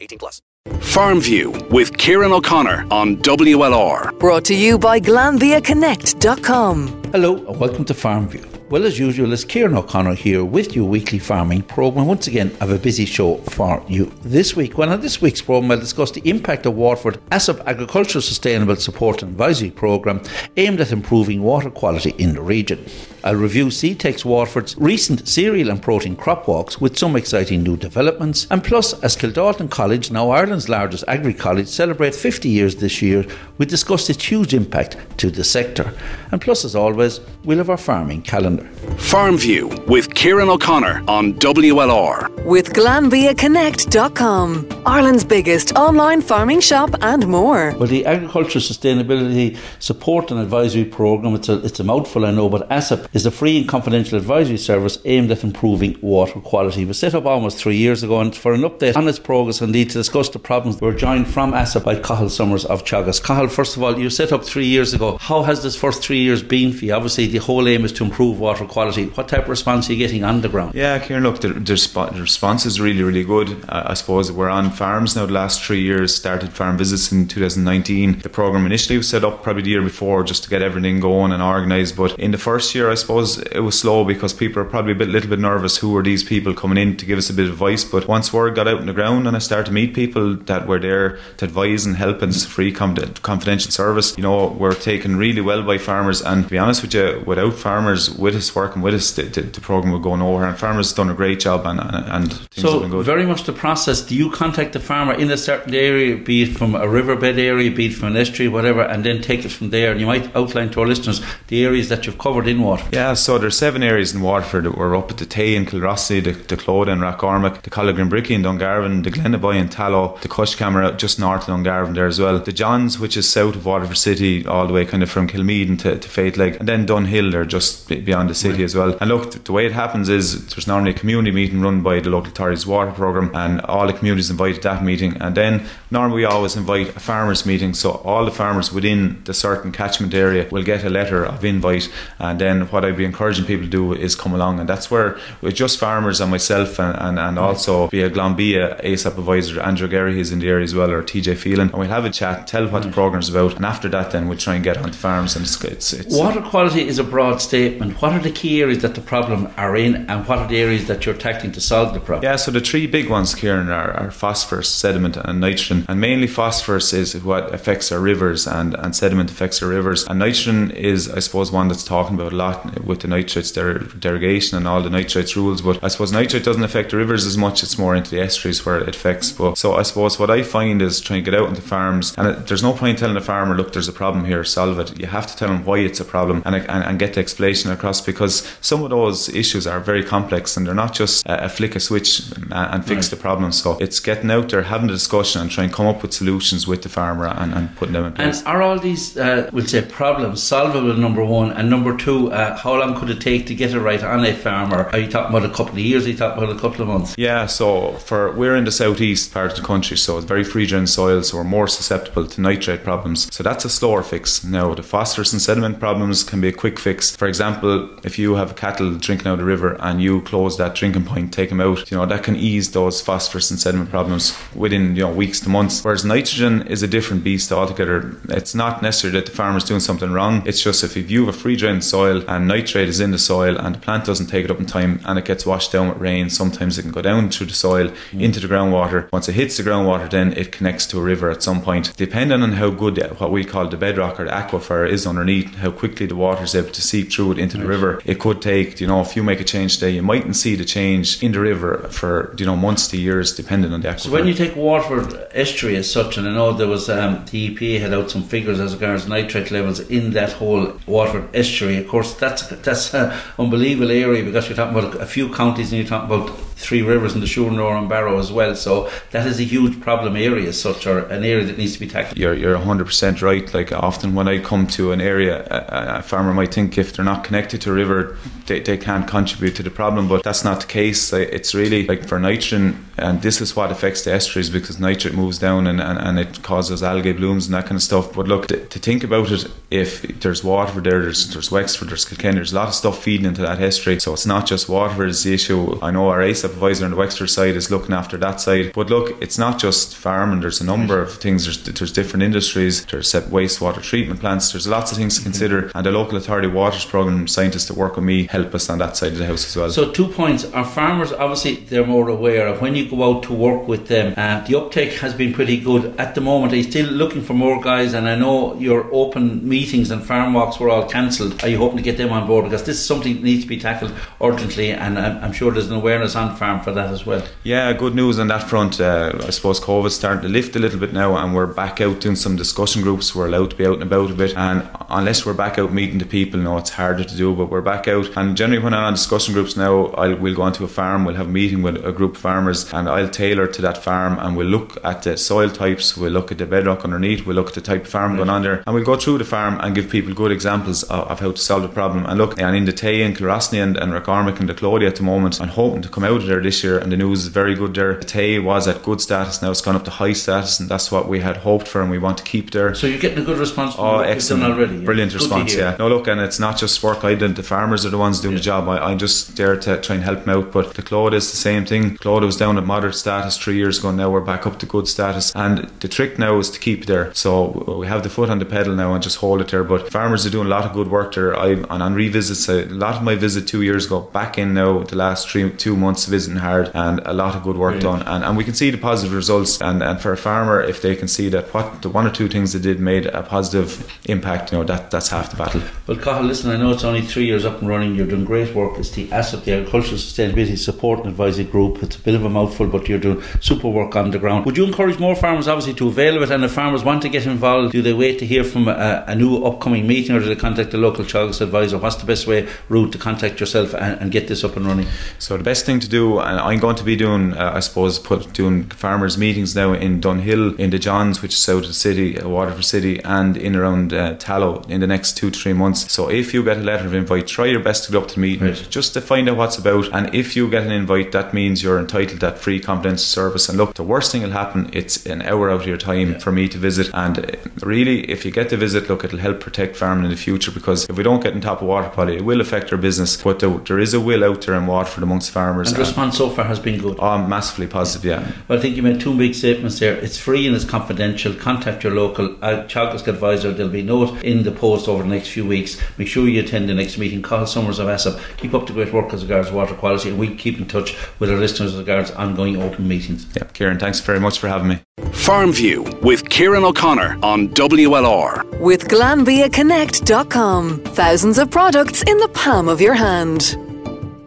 18 plus. Farm View with Kieran O'Connor on WLR. Brought to you by GlanbiaConnect.com. Hello and welcome to Farm View. Well, as usual, it's Kieran O'Connor here with your weekly farming programme. Once again, I have a busy show for you this week. Well, on this week's programme, I'll discuss the impact of Waterford ASSAP Agricultural Sustainable Support and Advisory Programme aimed at improving water quality in the region. I'll review Seedtech Waterford's recent cereal and protein crop walks with some exciting new developments. And plus, as Kildalton College, now Ireland's largest agri college, celebrate 50 years this year, we discuss its huge impact to the sector. And plus, as always, we'll have our farming calendar. Farm View with Kieran O'Connor on WLR. With GlanbiaConnect.com, Ireland's biggest online farming shop and more. Well, the Agriculture Sustainability Support and Advisory Programme, it's a, it's a mouthful, I know, but ASSAP is a free and confidential advisory service aimed at improving water quality. It was set up almost three years ago, and for an update on its progress, and indeed, to discuss the problems, we're joined from ASSAP by Cathal Summers of Teagasc. Cathal, first of all, you set up three years ago. How has this first three years been for you? Obviously, the whole aim is to improve water quality. What type of response are you getting on the ground? Yeah, Kieran, look, the, the, resp- the response is really, really good. Uh, I suppose we're on farms now the last three years, started farm visits in 2019. The programme initially was set up probably the year before just to get everything going and organised, but in the first year, I suppose it was slow because people are probably a bit, little bit nervous. Who are these people coming in to give us a bit of advice? But once word got out in the ground and I started to meet people that were there to advise and help, and it's a free confidential service, you know, we're taken really well by farmers. And to be honest with you, without farmers with us working with us, the, the, the program would go nowhere. And farmers have done a great job, and, and, and things so have been good. very much the process. Do you contact the farmer in a certain area, be it from a riverbed area, be it from an estuary, whatever, and then take it from there? And you might outline to our listeners the areas that you've covered in Waterford. Yeah, so there's seven areas in Waterford that were up at the Tay in Kilrossanty, the, the Clodagh in Rathgormack, the Colligan Brickey in Dungarvan, the Glenaboy in Tallow, the Cush Camera just north of Dungarvan there as well. The Johns, which is south of Waterford City, all the way kind of from Kilmeaden to, to Faithlegg, and then Dunhill, they're just beyond the city right. as well. And look, the way it happens is there's normally a community meeting run by the local authorities water programme, and all the communities invited that meeting. And then normally we always invite a farmers meeting, so all the farmers within the certain catchment area will get a letter of invite. And then what I'd be encouraging people to do is come along, and that's where with just farmers and myself, and, and, and also be a Glanbia ASSAP advisor, Andrew Gary, who's in the area as well, or TJ Phelan, and we'll have a chat, tell what the hmm. program's about, and after that, then we'll try and get onto farms. And it's, it's, it's water quality is a broad statement. What are the key areas that the problem are in, and what are the areas that you're tackling to solve the problem? Yeah, so the three big ones, Kieran, are, are phosphorus, sediment, and nitrogen. And mainly phosphorus is what affects our rivers, and, and sediment affects our rivers. And nitrogen is, I suppose, one that's talking about a lot with the nitrates der- derogation and all the nitrates rules. But I suppose nitrate doesn't affect the rivers as much; it's more into the estuaries where it affects. But so I suppose what I find is trying to get out into farms, and it, there's no point telling a farmer, "Look, there's a problem here, solve it." You have to tell them why it's a problem and, and, and get the explanation across because some of those issues are very complex and they're not just a, a flick a switch and, and fix right. the problem. So it's getting out there, having a discussion, and trying to come up with solutions with the farmer and, and putting them in place. And are all these, uh, we'll say, problems solvable? Number one, and number two, uh, how long could it take to get it right on a farmer? Are you talking about a couple of years? Are you talking about a couple of months? Yeah. So for we're in the southeast part of the country, so it's very free drain soil, so we're more susceptible to nitrate problems. So that's a slower fix. Now the phosphorus and sediment problems can be a quick fix. For example, if you have cattle drinking out of the river and you close that drinking point, take them out, you know that can ease those phosphorus and sediment problems within you know weeks to months. Whereas nitrogen is a different beast altogether. It's not necessarily that the farmer's doing something wrong. It's just if you have a free drained soil and nitrate is in the soil and the plant doesn't take it up in time and it gets washed down with rain, sometimes it can go down through the soil mm. into the groundwater. Once it hits the groundwater, then it connects to a river at some point. Depending on how good what we call the bedrock or the aquifer is underneath, how quickly the water is able to seep through it into the river, it could take, you know, if you make a change today, you mightn't see the change in the river for, you know, months to years, depending on the aquifer. So when you take Waterford estuary as such, and I know there was um, the EPA had out some figures as regards nitrate levels in that whole Waterford estuary. Of course, that's that's an unbelievable area because you're talking about a few counties and you're talking about Three Rivers and the Suir, Nore and Barrow as well. So that is a huge problem area, such or an area that needs to be tackled. You're, you're 100% right. Like often when I come to an area, a, a farmer might think if they're not connected to a river, they, they can't contribute to the problem, but that's not the case. It's really like for nitrogen, and this is what affects the estuaries because nitrate moves down and, and, and it causes algae blooms and that kind of stuff. But look, to, to think about it, if there's Waterford there, there's, there's Wexford, there's Kilkenny, there's a lot of stuff feeding into that estuary. So it's not just Waterford is the issue. I know our ACE advisor on the Wexford side is looking after that side. But look, it's not just farming, there's a number of things. There's, there's different industries, there's wastewater treatment plants, there's lots of things to consider. And the local authority waters programme scientists that work with me help us on that side of the house as well. So, two points. Our farmers, obviously, they're more aware of when you go out to work with them. Uh, the uptake has been pretty good. At the moment, you still looking for more guys? And I know your open meetings and farm walks were all cancelled. Are you hoping to get them on board? Because this is something that needs to be tackled urgently, and I'm, I'm sure there's an awareness on farm for that as well. Yeah, good news on that front. Uh, I suppose COVID's starting to lift a little bit now, and we're back out doing some discussion groups. We're allowed to be out and about a bit, and unless we're back out meeting the people, no, it's harder to do. But we're back out, and generally when I'm on discussion groups now, I'll, we'll go onto a farm, we'll have a meeting with a group of farmers, and I'll tailor to that farm, and we'll look at the soil types, we'll look at the bedrock underneath, we'll look at the type of farm right. going on there, and we'll go through the farm and give people good examples of, of how to solve the problem. And look, and in the Tay and Kilrossanty and, and and the Clodagh at the moment, I'm hoping to come out of there this year, and the news is very good there. The Tay was at good status, now it's gone up to high status, and that's what we had hoped for, and we want to keep there. So you're getting a good response. oh, excellent! Already, brilliant response. Yeah. No, look, and it's not just work. I did. The farmers are the ones doing yeah. the job. I, I'm just there to try and help them out. But the Clodagh is the same thing. Clodagh was down at moderate status three years ago. Now we're back up to good status, and the trick now is to keep there. So we have the foot on the pedal now and just hold it there. But farmers are doing a lot of good work there. I and on revisits, a lot of my visit two years ago, back in now the last three two months visiting hard, and a lot of good work Brilliant. done. And, and we can see the positive results. And, and for a farmer, if they can see that what the one or two things they did made a positive impact, you know that that's half the battle. Well, Cathal, listen, I know it's only three years up and running. You're doing great work. It's the ASSAP, the Agricultural Sustainability Support and Advisory Group. It's a bit of a mouthful, but you're doing super work on the ground. Would you encourage more farmers, obviously, to avail of it? And if farmers want to get involved, do they wait to hear from a, a new upcoming meeting, or do they contact the local Teagasc advisor? What's the best way route to contact yourself and, and, get this up and running? So the best thing to do, and I'm going to be doing, uh, I suppose, put doing farmers meetings now in Dunhill, in the Johns, which is south of the city, uh, Waterford City, and in around uh, Tallow in the next two to three months. So if you get a letter of invite, try your best to get up to the meeting right. just to find out what's about. And if you get an invite, that means you're entitled to that free confidential service. And look, the worst thing will happen, it's an hour out of your time yeah. for me to visit. And uh, really, if you get to visit, look, it'll help protect farming in the future because if we don't get on top of water quality, it will affect our business. But there, there is a will out there in Waterford amongst farmers. And the response so far has been good. Oh, massively positive, yeah. Well, I think you made two big statements there. It's free and it's confidential. Contact your local uh, advisor. There'll be note in the post over the next few weeks. Make sure you attend the next meeting. Cathal Summers of ASSAP. Keep up the great work as regards water quality, and we keep in touch with our listeners as regards ongoing open meetings. Yeah, Kieran, thanks very much for having me. Farm View with Kieran O'Connor on WLR. With GlanbiaConnect.com. Thousands of products in the palm of your hand.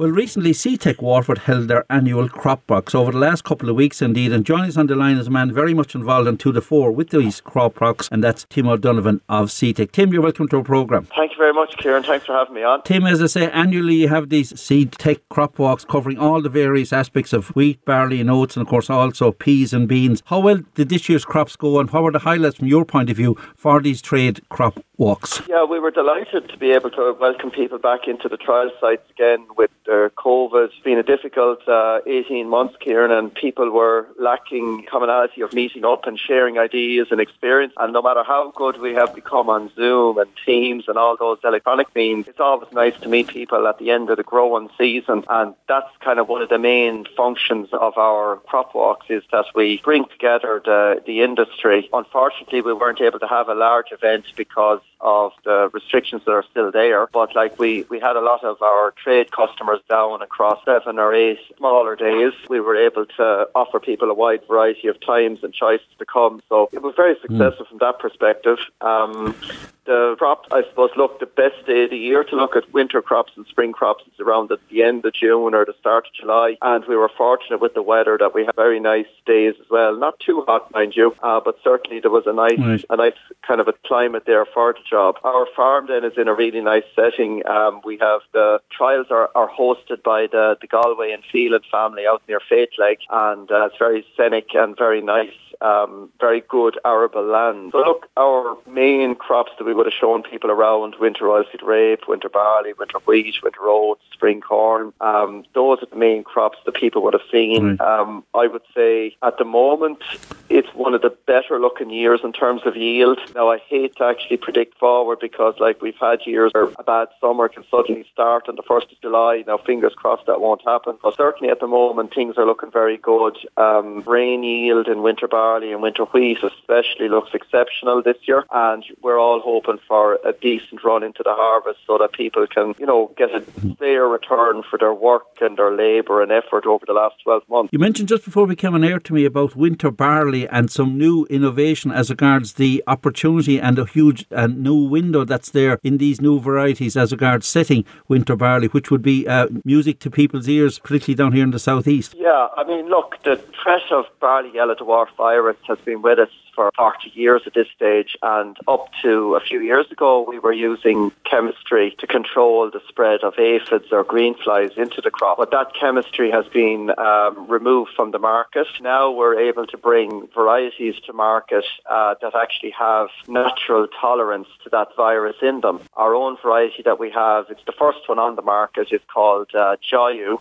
Well, recently, Seedtech Waterford held their annual crop box over the last couple of weeks, indeed. And joining us on the line is a man very much involved in two to four with these crop box, and that's Tim O'Donovan of Seedtech. Tim, you're welcome to our programme. Thank you very much, Kieran. Thanks for having me on. Tim, as I say, annually you have these Seedtech crop walks covering all the various aspects of wheat, barley, and oats, and of course also peas and beans. How well did this year's crops go, and what were the highlights from your point of view for these trade crop walks? Yeah, we were delighted to be able to welcome people back into the trial sites again with COVID. It's been a difficult uh, 18 months, Kieran, and people were lacking commonality of meeting up and sharing ideas and experience. And no matter how good we have become on Zoom and Teams and all those electronic means, it's always nice to meet people at the end of the growing season. And that's kind of one of the main functions of our crop walks is that we bring together the, the industry. Unfortunately, we weren't able to have a large event because of the restrictions that are still there. But like we, we had a lot of our trade customers down across seven or eight smaller days. We were able to offer people a wide variety of times and choices to come. So it was very hmm. successful mm. from that perspective. Um, the crops, I suppose, look, the best day of the year to look at winter crops and spring crops is around at the end of June or the start of July. And we were fortunate with the weather that we had very nice days as well. Not too hot, mind you, uh, but certainly there was a nice, Right. a nice kind of a climate there for the job. Our farm then is in a really nice setting. Um, we have the trials are, are hosted by the, the Galway and Phelan family out near Faithlegg, and uh, it's very scenic and very nice. Um, very good arable land. So look, our main crops that we would have shown people around winter oilseed rape, winter barley, winter wheat, winter oats, spring corn. Um, those are the main crops that people would have seen. Right. Um, I would say at the moment it's one of the better looking years in terms of yield. Now I hate to actually predict forward because like we've had years where a bad summer can suddenly start on the first of July. Now fingers crossed that won't happen. But certainly at the moment things are looking very good. Um, rain yield in winter barley and winter wheat especially looks exceptional this year and we're all hoping for a decent run into the harvest so that people can, you know, get a fair return for their work and their labour and effort over the last 12 months. You mentioned just before we came on air to me about winter barley and some new innovation as regards the opportunity and a huge and new window that's there in these new varieties as regards setting winter barley, which would be uh, music to people's ears, particularly down here in the southeast. Yeah, I mean, look, the threat of barley yellow dwarf virus has been with us for 40 years at this stage, and up to a few years ago, we were using chemistry to control the spread of aphids or green flies into the crop. But that chemistry has been um, removed from the market. Now we're able to bring varieties to market uh, that actually have natural tolerance to that virus in them. Our own variety that we have, it's the first one on the market, is called uh,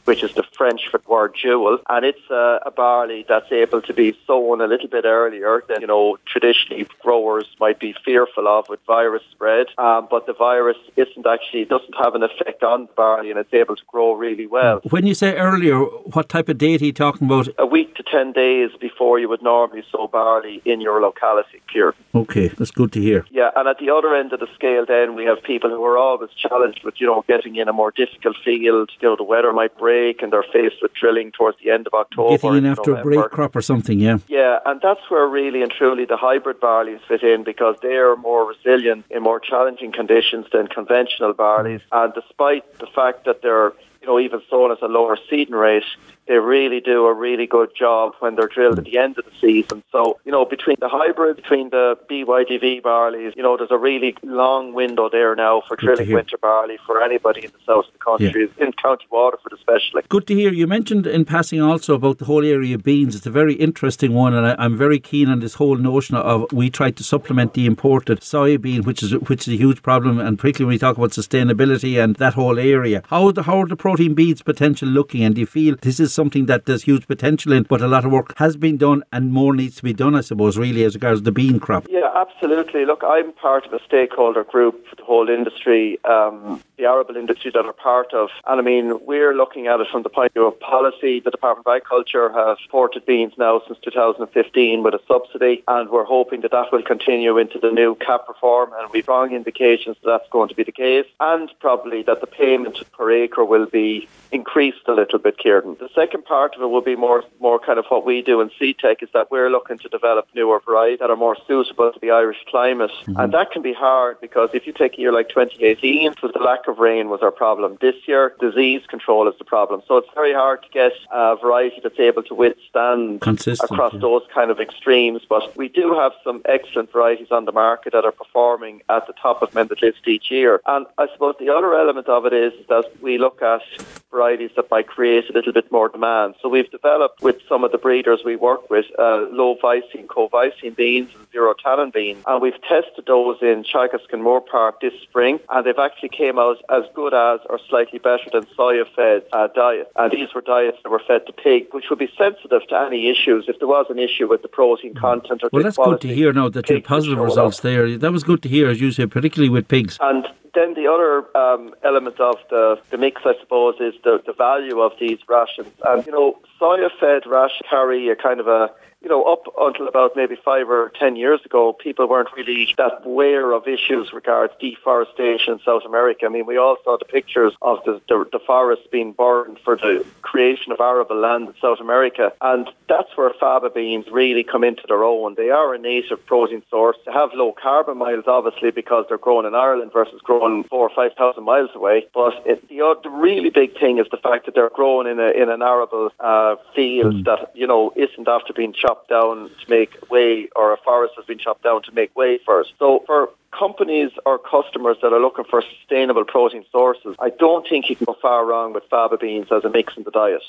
which is the French for word jewel, and it's uh, a barley that's able to be sown a little bit earlier than, you know, traditionally growers might be fearful of with virus spread. Um, but the virus isn't actually, doesn't have an effect on the barley and it's able to grow really well. When you say earlier, what type of date are you talking about? A week to 10 days before you would normally sow barley in your locality, Kieran. Okay, that's good to hear. Yeah, and at the other end of the scale, then we have people who are always challenged with, you know, getting in a more difficult field. You know, the weather might break and they're faced with drilling towards the end of October. Getting in after a break crop or something, yeah. Yeah, and that's where really and truly the hybrid barleys fit in because they are more resilient in more challenging conditions than conventional barleys. And despite the fact that they're, you know, even sown as a lower seeding rate, they really do a really good job when they're drilled at the end of the season. So, you know, between the hybrid, between the BYDV barleys, you know, there's a really long window there now for to drilling winter barley for anybody in the south of the country, in County Waterford especially. Good to hear. You mentioned in passing also about the whole area of beans. It's a very interesting one, and I, I'm very keen on this whole notion of we try to supplement the imported soybean, which is which is a huge problem, and particularly when we talk about sustainability and that whole area. How are the, how are the protein beans potential looking? And do you feel this is something that there's huge potential in, but a lot of work has been done and more needs to be done, I suppose, really, as regards the bean crop? Yeah, absolutely. Look, I'm part of a stakeholder group for the whole industry, um, the arable industry that are part of. And I mean, we're looking at it from the point of view of policy. The Department of Agriculture has supported beans now since 2015 with a subsidy, and we're hoping that that will continue into the new CAP reform. And we've strong indications that that's going to be the case, and probably that the payment per acre will be increased a little bit, Kieran. The second part of it will be more, more kind of what we do in Seedtech is that we're looking to develop newer varieties that are more suitable to the Irish climate. Mm-hmm. And that can be hard because if you take a year like 2018, it was the lack of rain was our problem. This year, disease control is the problem. So it's very hard to get a variety that's able to withstand Consistent, across yeah. those kind of extremes. But we do have some excellent varieties on the market that are performing at the top of the list each year. And I suppose the other element of it is that we look at varieties that might create a little bit more demand. So we've developed with some of the breeders we work with uh, low vicine, convicine beans and zero tannin beans. And we've tested those in Teagasc in Moorepark this spring and they've actually came out as good as or slightly better than soya-fed uh, diets. And these were diets that were fed to pig, which would be sensitive to any issues if there was an issue with the protein content or Well, that's good to hear now that you had positive results there. That was good to hear, as you say, particularly with pigs. And then the other um, element of the, the mix, I suppose, is the, the value of these rations. And, you know, soya-fed rash carry a kind of a you know, up until about maybe five or ten years ago, people weren't really that aware of issues regards deforestation in South America. I mean, we all saw the pictures of the, the, the forests being burned for the creation of arable land in South America, and that's where faba beans really come into their own. They are a native protein source. They have low carbon miles, obviously, because they're grown in Ireland versus grown four or five thousand miles away. But it, the, uh, the really big thing is the fact that they're grown in a in an arable uh, field mm. that you know isn't after being chopped down to make way, or a forest has been chopped down to make way for it. So for companies or customers that are looking for sustainable protein sources, I don't think you can go far wrong with faba beans as a mix in the diet.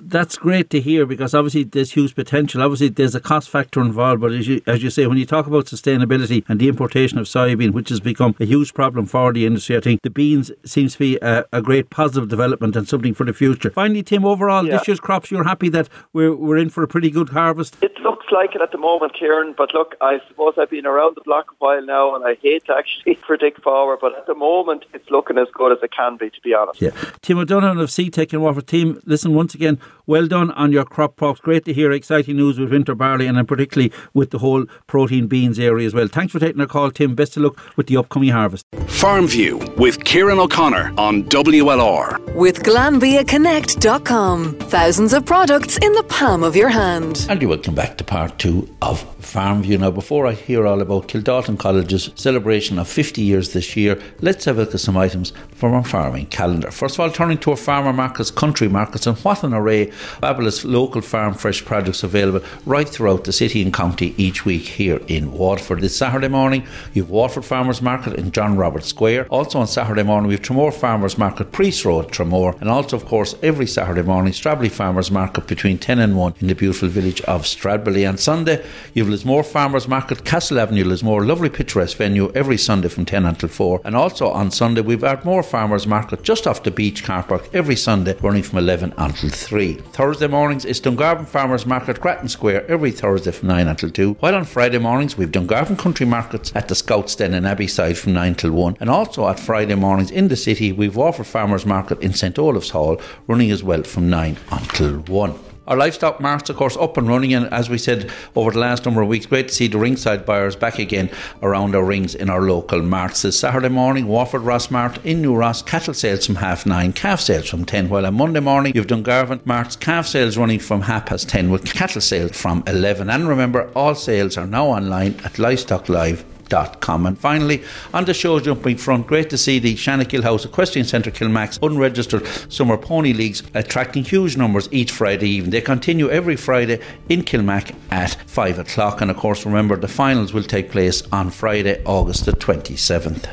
That's great to hear because obviously there's huge potential. Obviously there's a cost factor involved, but as you, as you say, when you talk about sustainability and the importation of soybean, which has become a huge problem for the industry, I think the beans seems to be a, a great positive development and something for the future. Finally, Tim, overall, yeah. this year's crops, you're happy that we're, we're in for a pretty good harvest? It looks like it at the moment, Kieran, but look, I suppose I've been around the block a while now and I hate to actually predict forward, but at the moment it's looking as good as it can be, to be honest. Yeah. Tim O'Donovan of Seedtech and Waterford team, listen once again, well done on your crop crops. Great to hear exciting news with winter barley and particularly with the whole protein beans area as well. Thanks for taking our call, Tim. Best of luck with the upcoming harvest. Farm View with Kieran O'Connor on WLR. With GlanbiaConnect.com. Thousands of products in the palm of your hand. And you're welcome back to part two of Farm View. Now, before I hear all about Kildalton College's celebration of 50 years this year, let's have a look at some items from our farming calendar. First of all, turning to our farmer markets, country markets, and what an array of fabulous local farm fresh products available right throughout the city and county each week here in Waterford. This Saturday morning, you have Waterford Farmers Market in John Roberts Square. Also on Saturday morning, we have Tramore Farmers Market, Priest Road, Tramore. And also, of course, every Saturday morning, Stradbally Farmers Market between 10 and 1 in the beautiful village of Stradbally. And Sunday, you have Lismore Farmers Market, Castle Avenue, Lismore, lovely picturesque venue every Sunday from 10 until 4. And also on Sunday, we've Ardmore Farmers Market just off the beach car park every Sunday, running from 11 until 3. Thursday mornings is Dungarvan Farmers Market, Grattan Square, every Thursday from 9 until 2. While on Friday mornings, we've Dungarvan Country Markets at the Scouts Den in Abbeyside from 9 till 1. And also at Friday mornings in the city, we've Waterford Farmers Market in St Olaf's Hall, running as well from 9 until 1. Our livestock marts, of course, up and running, and as we said over the last number of weeks, great to see the ringside buyers back again around our rings in our local marts. This Saturday morning, Waterford Ross Mart in New Ross, cattle sales from half nine, calf sales from ten. While on Monday morning, you've done Dungarvan Marts, calf sales running from half past ten, with cattle sales from eleven. And remember, all sales are now online at Livestock Live and finally, on the show jumping front, great to see the Shannakill House Equestrian Centre Kilmax unregistered summer pony leagues attracting huge numbers each Friday evening. They continue every Friday in Kilmac at 5 o'clock. And of course, remember the finals will take place on Friday, August the 27th.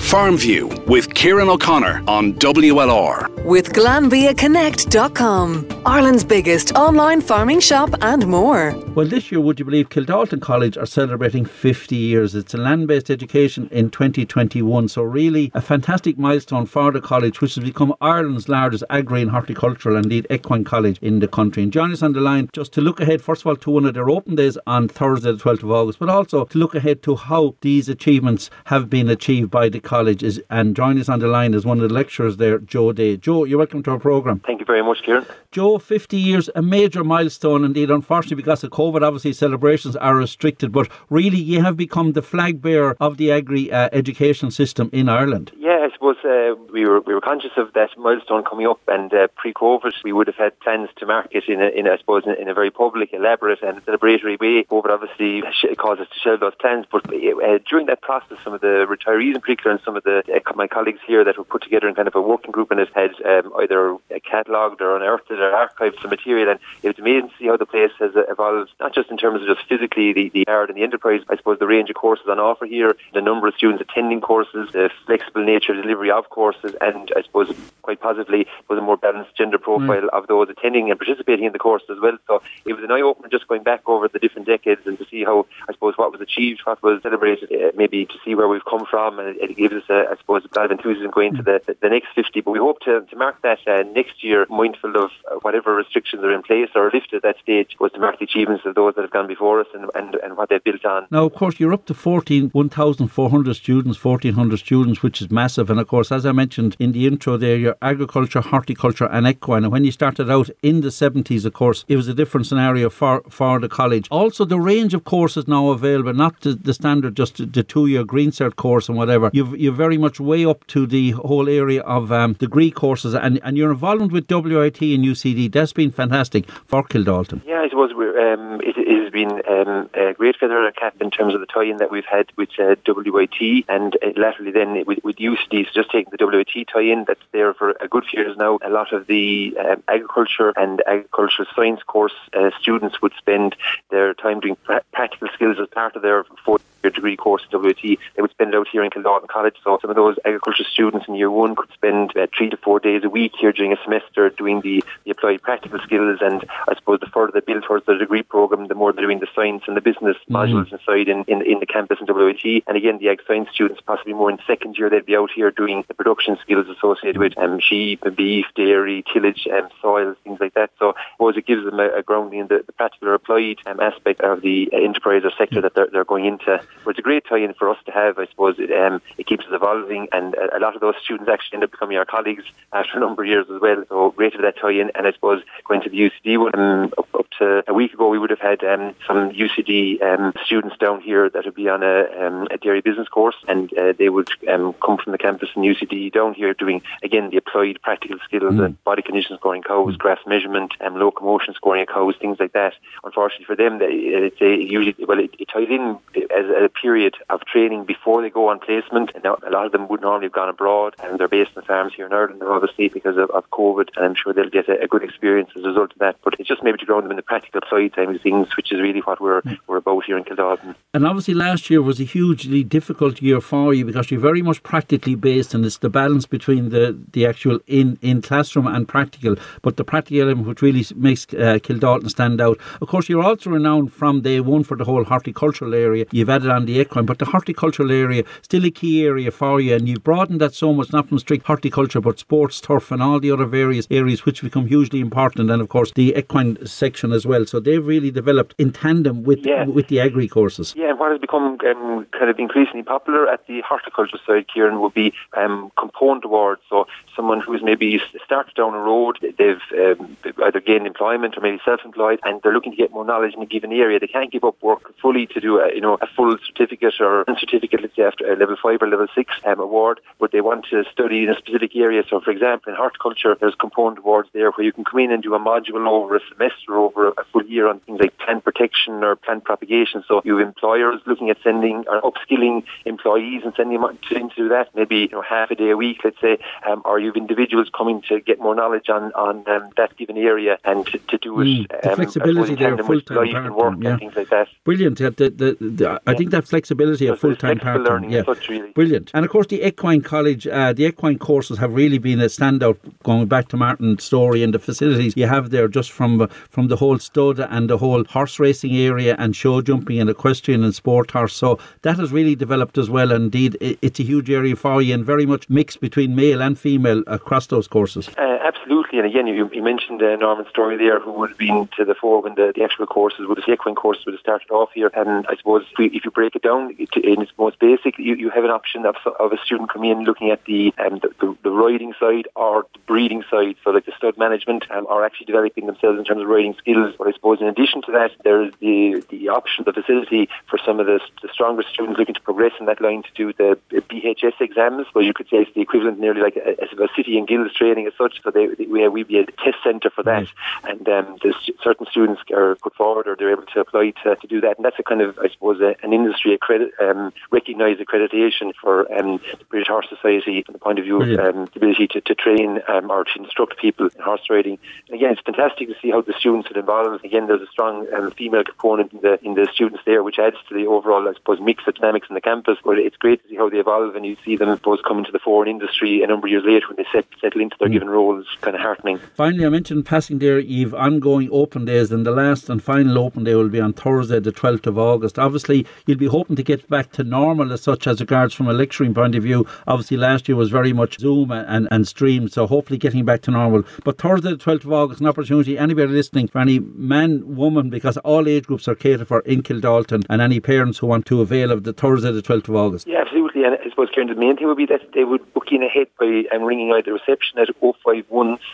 Farm View with Kieran O'Connor on WLR. With GlanbiaConnect.com, Ireland's biggest online farming shop and more. Well, this year, would you believe Kildalton College are celebrating 50 years? It's a land based education in 2021. So, really, a fantastic milestone for the college, which has become Ireland's largest agri and horticultural and indeed equine college in the country. And join us on the line just to look ahead, first of all, to one of their open days on Thursday, the 12th of August, but also to look ahead to how these achievements have been achieved by the college. Is, and join us on the line is one of the lecturers there, Joe Day. Joe, you're welcome to our programme. Thank you very much, Kieran. Joe, 50 years, a major milestone indeed. Unfortunately, because of COVID, obviously celebrations are restricted, but really you have become the flag bearer of the agri uh, education system in Ireland. Yeah, I suppose uh, we were we were conscious of that milestone coming up, and uh, pre-COVID we would have had plans to mark it in, a, in I suppose, in, a very public, elaborate, and celebratory way. COVID obviously caused us to shelve those plans, but uh, during that process, some of the retirees in particular, and some of the uh, my colleagues here that were put together in kind of a working group and it had um, either catalogued or unearthed or archived some material, and it was amazing to see how the place has evolved, not just in terms of just physically the, the art and the enterprise, I suppose the range of courses on offer here, the number of students attending courses, the flexible nature delivery of courses, and I suppose quite positively was a more balanced gender profile mm. of those attending and participating in the course as well. So it was an eye opener just going back over the different decades and to see how I suppose what was achieved, what was celebrated, uh, maybe to see where we've come from, and it, it gives us, a, I suppose, a lot of enthusiasm going mm. to the, the, the next 50. But we hope to, to mark that uh, next year, mindful of uh, whatever restrictions are in place or lifted at that stage, was to mark the achievements of those that have gone before us and, and, and what they've built on. Now, of course, you're up to 14, 1,400 students, 1,400 students, which is massive And of course, as I mentioned in the intro there, your agriculture, horticulture, and equine. And when you started out in the 70s, of course, it was a different scenario for, for the college. Also, the range of courses now available, not the, the standard, just the two year Green Cert course and whatever. You've, you're very much way up to the whole area of um, degree courses, and, and you're involved with WIT and UCD. That's been fantastic for Kildalton. Yeah, I suppose um, it, it, has been um, a great feather cap in terms of the tie-in that we've had with uh, WIT, and uh, laterally then with, with UCD, so just taking the WIT tie-in that's there for a good few years now. A lot of the um, agriculture and agricultural science course uh, students would spend their time doing pra- practical skills as part of their four-year degree course at WIT. They would spend it out here in Kildalton College. So some of those agriculture students in year one could spend uh, three to four days a week here during a semester doing the, the applied practical skills. And I suppose the further they build towards their degree program, the more they're doing the science and the business mm-hmm. modules inside in, in, in the campus in WIT. And again, the ag science students, possibly more in second year, they'd be out here doing the production skills associated with um, sheep beef, dairy, tillage, um, soils, things like that. So suppose it gives them a, a grounding in the, the practical or applied um, aspect of the uh, enterprise or sector that they're, they're going into. But it's a great tie-in for us to have. I suppose it, um, it keeps us evolving, and a, a lot of those students actually end up becoming our colleagues after a number of years as well. So great have that tie-in, and I suppose going to the UCD one um, up, up, to a week ago, we would have had um, some UCD um, students down here that would be on a, um, a dairy business course, and uh, they would come from the campus in UCD down here doing again the applied practical skills mm. and body condition scoring cows, mm. grass measurement, and locomotion scoring of cows, things like that. Unfortunately for them, they, it's a, usually well it, it ties in as a period of training before they go on placement. And a lot of them would normally have gone abroad, and they're based in farms here in Ireland, obviously because of, of COVID. And I'm sure they'll get a, a, good experience as a result of that. But it's just maybe to ground them in the practical side of things, which is really what we're mm. we're about here in Kildalton. And obviously, last year was a hugely difficult year for you because you're very much practically based, and it's the balance between the the actual in in classroom and practical. But the practical element which really makes uh, Kildalton stand out. Of course, you're also renowned from day one for the whole horticultural area. You've added on the equine, but the horticultural area still a key area for you, and you've broadened that so much, not from strict horticulture, but sports, turf, and all the other various areas which become hugely important, and of course the equine section as well. So they've really developed in tandem with yeah. with the agri courses. Yeah, and what has become um, kind of increasingly popular at the horticulture side, Kieran, would be um, component awards. So someone who's maybe started down a road, they've um, either gained employment or maybe self-employed, and they're looking to get more knowledge in a given area. They can't give up work fully to do a, you know a full certificate or a certificate, let's say after a level five or level six um, award, but they want to study in a specific area. So, for example, in horticulture, there's component awards there where you can come in and do a module over a semester, over a full year on things like plant protection or plant propagation. So, you have employers looking at sending or upskilling employees and sending them to, to do that, maybe you know half a day a week, let's say, um, or you have individuals coming to get more knowledge on on um, that given area and to, to do it. Mm, the um, flexibility there, full time yeah. things like that. Brilliant. The, the, the, I think that flexibility of full time part time, yeah, really. brilliant. And of course, the equine college, uh, the equine courses have really been a standout. Going back to Martin's story and the facilities you have there, just from from the whole stud and the whole horse racing area and show jumping and equestrian and sport horse. So that has really developed as well. Indeed, it's a huge area for you and very much mixed between male and female across those courses. Uh, Absolutely. And again, you, you mentioned uh, Norman's story there, who would have been to the fore when the, the actual courses, the equine courses would have started off here. And I suppose if, we, if you break it down in its most basic, you, you have an option of, of a student coming in looking at the, um, the, the, the riding side or the breeding side, so like the stud management, um, are actually developing themselves in terms of riding skills. But I suppose in addition to that, there is the the option, the facility for some of the, the stronger students looking to progress in that line to do the BHS exams. Well, you could say it's the equivalent nearly like a, a city and guilds training as such. So they, we we'd be a test centre for that, and um, certain students are put forward or they're able to apply to, to do that. And that's a kind of, I suppose, a, an industry accredit, um, recognised accreditation for um, the British Horse Society from the point of view of um, the ability to, to train um, or to instruct people in horse riding. And again, it's fantastic to see how the students are involved. Again, there's a strong um, female component in the in the students there, which adds to the overall, I suppose, mix of dynamics in the campus. But it's great to see how they evolve, and you see them, I suppose, coming to the foreign industry a number of years later when they set, settle into their mm. given roles was kind of heartening. Finally, I mentioned passing there, you've ongoing open days, and the last and final open day will be on Thursday, the 12th of August. Obviously, you'll be hoping to get back to normal as such as regards from a lecturing point of view. Obviously, last year was very much Zoom and, and stream, so hopefully getting back to normal. But Thursday, the 12th of August, an opportunity, anybody listening, for any man, woman, because all age groups are catered for in Kildalton, and any parents who want to avail of the Thursday, the 12th of August. Yeah, absolutely. And I suppose, Kieran, the main thing would be that they would book in ahead by um, ringing out the reception at 051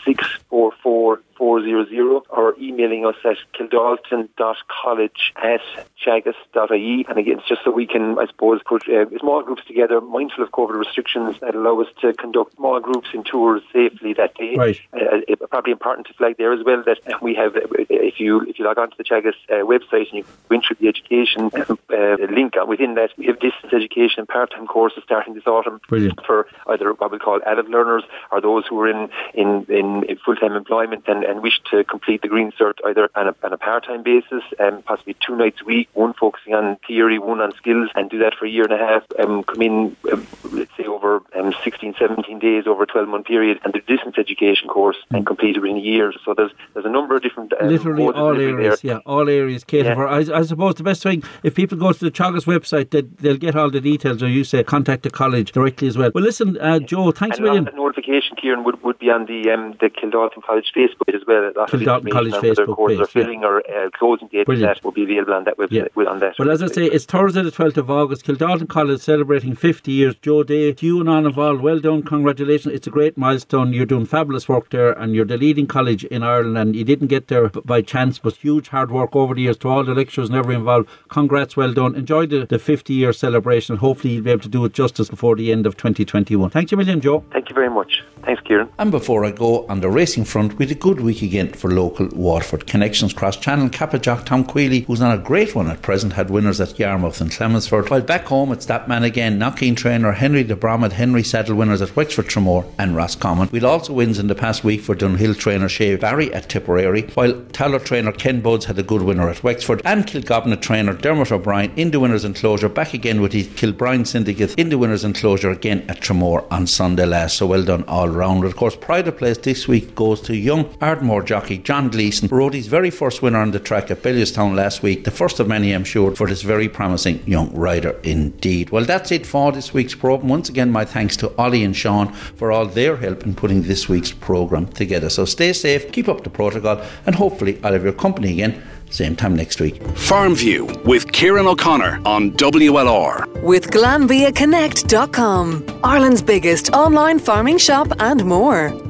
644 400 or emailing us at kildalton.college at teagasc.ie. And again, it's just so we can, I suppose, put uh, small groups together, mindful of COVID restrictions that allow us to conduct small groups in tours safely that day. Right. Uh, it, probably important to flag there as well that we have, uh, if you if you log on to the Teagasc uh, website and you go into the education uh, link within that, we have distance education and part-time courses starting this autumn Brilliant. for either what we call adult learners or those who are in, in, in, in full-time employment and, and wish to complete the Green Cert either on a, on a part-time basis, um, possibly two nights a week, one focusing on theory, one on skills, and do that for a year and a half, um, come in, um, let's say, over um, 16, 17 days over a 12-month period, and the distance education course and complete it in a year. So there's there's a number of different... Um, Literally all areas, there. yeah, all areas catered Yeah. for. I, I suppose the best thing, if people go to the Teagasc website, they, they'll get all the details, or you say contact the college directly as well. Well, listen, uh, Joe, thanks a And million. that notification, Kieran, would, would be on the um, the Kildalton College Facebook page as well. A lot Kildalton information College Facebook courses page, are filling or uh, closing dates that will be available on that website. Yeah. Well, on that Well, as I say, it's Thursday, the 12th of August. Kildalton College celebrating 50 years. Joe Day, to you and on involved, well done, congratulations. It's a great milestone. You're doing fabulous work there, and you're the leading college in Ireland, and you didn't get there by chance, but huge hard work over the years to all the lecturers and everyone involved. Congrats, well done. Enjoy the, the 50 year celebration. Hopefully, you'll be able to do it justice before the end of 2021. Thanks a million, Joe. Thank you very much. Thanks, Kieran. And before I go on the racing front, with a good week again for local Waterford connections cross channel. Cappajock Tom Queally, who's on a great one at present, had winners at Yarmouth and Chelmsford. While back home, it's that man again, Knockeen trainer Henry de Bromhead, Henry Saddle winners at Wexford Tramore and Roscommon. We'd also wins in the past week for Dunhill trainer Shay Barry at Tipperary, while Tallow trainer Ken Buds had a good winner at Wexford, and Kilgobnet trainer Dermot O'Brien in the winners enclosure back again with his Kilbrine syndicate in the winners enclosure again at Tramore on Sunday last. So well done all round. Of course, pride of place this week goes to young Ardmore jockey John Gleeson, who rode his very first winner on the track at Bellewstown last week, the first of many, I'm sure, for this very promising young rider indeed. Well, that's it for this week's programme. Once again, my thanks to Ollie and Sean for all their help in putting this week's programme together. So stay safe, keep up the protocol, and hopefully I'll have your company again same time next week. Farm View with Kieran O'Connor on WLR. With GlanbiaConnect.com, Ireland's biggest online farming shop and more.